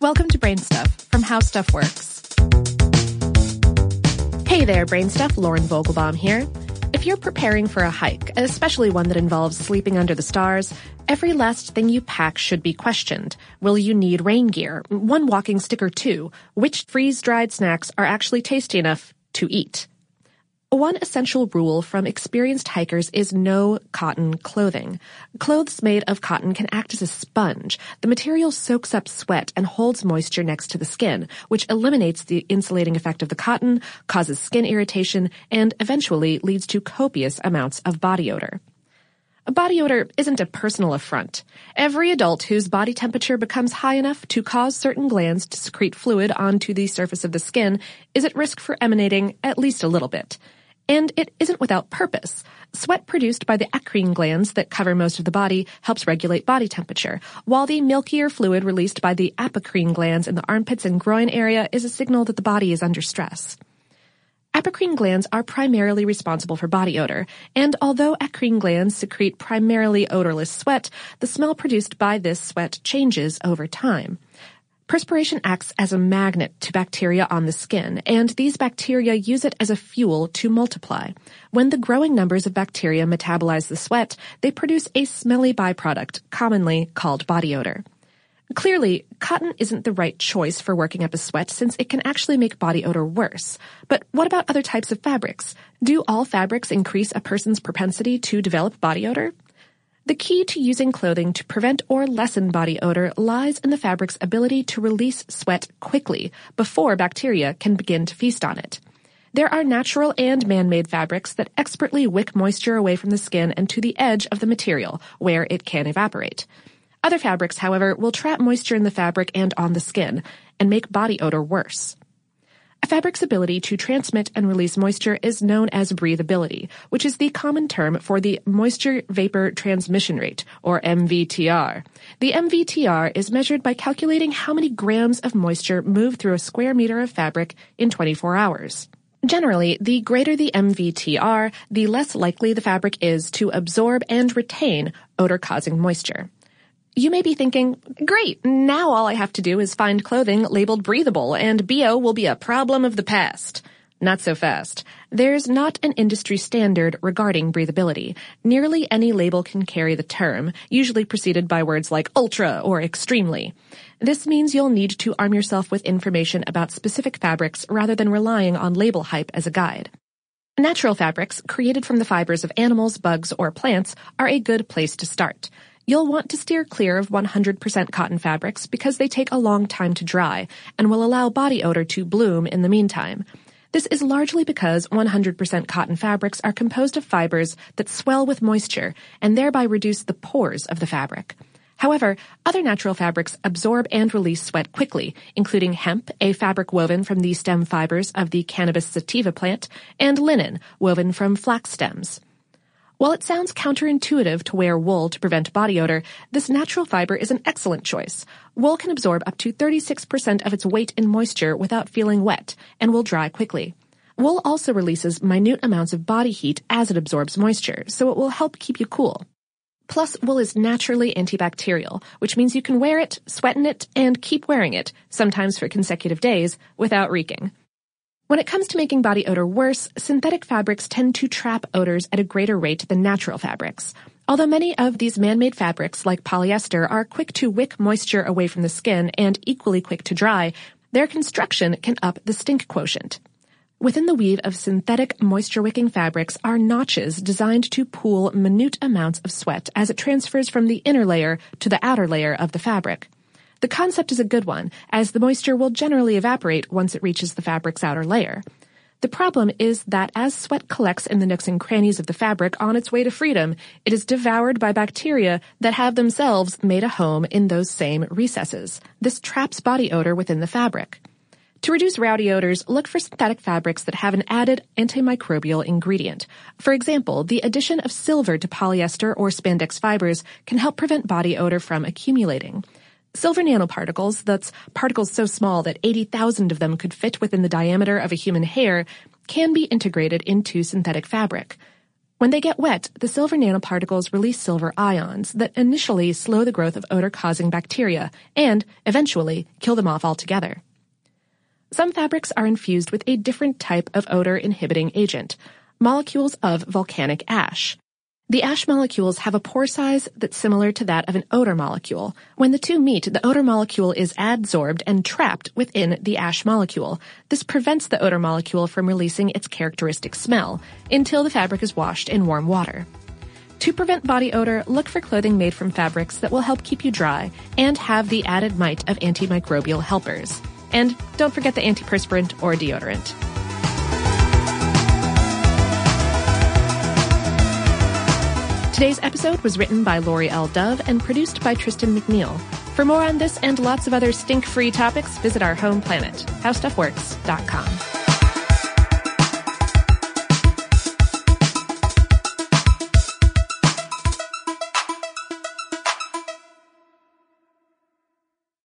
Welcome to Brain Stuff from How Stuff Works. Hey there, Brain Stuff. Lauren Vogelbaum here. If you're preparing for a hike, especially one that involves sleeping under the stars, every last thing you pack should be questioned. Will you need rain gear? One walking stick or two? Which freeze-dried snacks are actually tasty enough to eat? One essential rule from experienced hikers is no cotton clothing. Clothes made of cotton can act as a sponge. The material soaks up sweat and holds moisture next to the skin, which eliminates the insulating effect of the cotton, causes skin irritation, and eventually leads to copious amounts of body odor. Body odor isn't a personal affront. Every adult whose body temperature becomes high enough to cause certain glands to secrete fluid onto the surface of the skin is at risk for emanating at least a little bit. And it isn't without purpose. Sweat produced by the eccrine glands that cover most of the body helps regulate body temperature, while the milkier fluid released by the apocrine glands in the armpits and groin area is a signal that the body is under stress. Apocrine glands are primarily responsible for body odor, and although eccrine glands secrete primarily odorless sweat, the smell produced by this sweat changes over time. Perspiration acts as a magnet to bacteria on the skin, and these bacteria use it as a fuel to multiply. When the growing numbers of bacteria metabolize the sweat, they produce a smelly byproduct, commonly called body odor. Clearly, cotton isn't the right choice for working up a sweat since it can actually make body odor worse. But what about other types of fabrics? Do all fabrics increase a person's propensity to develop body odor? The key to using clothing to prevent or lessen body odor lies in the fabric's ability to release sweat quickly before bacteria can begin to feast on it. There are natural and man-made fabrics that expertly wick moisture away from the skin and to the edge of the material where it can evaporate. Other fabrics, however, will trap moisture in the fabric and on the skin and make body odor worse. Fabric's ability to transmit and release moisture is known as breathability, which is the common term for the moisture vapor transmission rate, or MVTR. The MVTR is measured by calculating how many grams of moisture move through a square meter of fabric in 24 hours. Generally, the greater the MVTR, the less likely the fabric is to absorb and retain odor-causing moisture. You may be thinking, great, now all I have to do is find clothing labeled breathable and BO will be a problem of the past. Not so fast. There's not an industry standard regarding breathability. Nearly any label can carry the term, usually preceded by words like ultra or extremely. This means you'll need to arm yourself with information about specific fabrics rather than relying on label hype as a guide. Natural fabrics, created from the fibers of animals, bugs, or plants, are a good place to start. You'll want to steer clear of 100% cotton fabrics because they take a long time to dry and will allow body odor to bloom in the meantime. This is largely because 100% cotton fabrics are composed of fibers that swell with moisture and thereby reduce the pores of the fabric. However, other natural fabrics absorb and release sweat quickly, including hemp, a fabric woven from the stem fibers of the cannabis sativa plant, and linen, woven from flax stems. While it sounds counterintuitive to wear wool to prevent body odor, this natural fiber is an excellent choice. Wool can absorb up to 36% of its weight in moisture without feeling wet and will dry quickly. Wool also releases minute amounts of body heat as it absorbs moisture, so it will help keep you cool. Plus, wool is naturally antibacterial, which means you can wear it, sweat in it, and keep wearing it, sometimes for consecutive days, without reeking. When it comes to making body odor worse, synthetic fabrics tend to trap odors at a greater rate than natural fabrics. Although many of these man-made fabrics, like polyester, are quick to wick moisture away from the skin and equally quick to dry, their construction can up the stink quotient. Within the weave of synthetic moisture-wicking fabrics are notches designed to pool minute amounts of sweat as it transfers from the inner layer to the outer layer of the fabric. The concept is a good one, as the moisture will generally evaporate once it reaches the fabric's outer layer. The problem is that as sweat collects in the nooks and crannies of the fabric on its way to freedom, it is devoured by bacteria that have themselves made a home in those same recesses. This traps body odor within the fabric. To reduce rowdy odors, look for synthetic fabrics that have an added antimicrobial ingredient. For example, the addition of silver to polyester or spandex fibers can help prevent body odor from accumulating. Silver nanoparticles, that's particles so small that 80,000 of them could fit within the diameter of a human hair, can be integrated into synthetic fabric. When they get wet, the silver nanoparticles release silver ions that initially slow the growth of odor-causing bacteria and, eventually, kill them off altogether. Some fabrics are infused with a different type of odor-inhibiting agent, molecules of volcanic ash. The ash molecules have a pore size that's similar to that of an odor molecule. When the two meet, the odor molecule is adsorbed and trapped within the ash molecule. This prevents the odor molecule from releasing its characteristic smell until the fabric is washed in warm water. To prevent body odor, look for clothing made from fabrics that will help keep you dry and have the added might of antimicrobial helpers. And don't forget the antiperspirant or deodorant. Today's episode was written by Laurie L. Dove and produced by Tristan McNeil. For more on this and lots of other stink-free topics, visit our home planet, howstuffworks.com.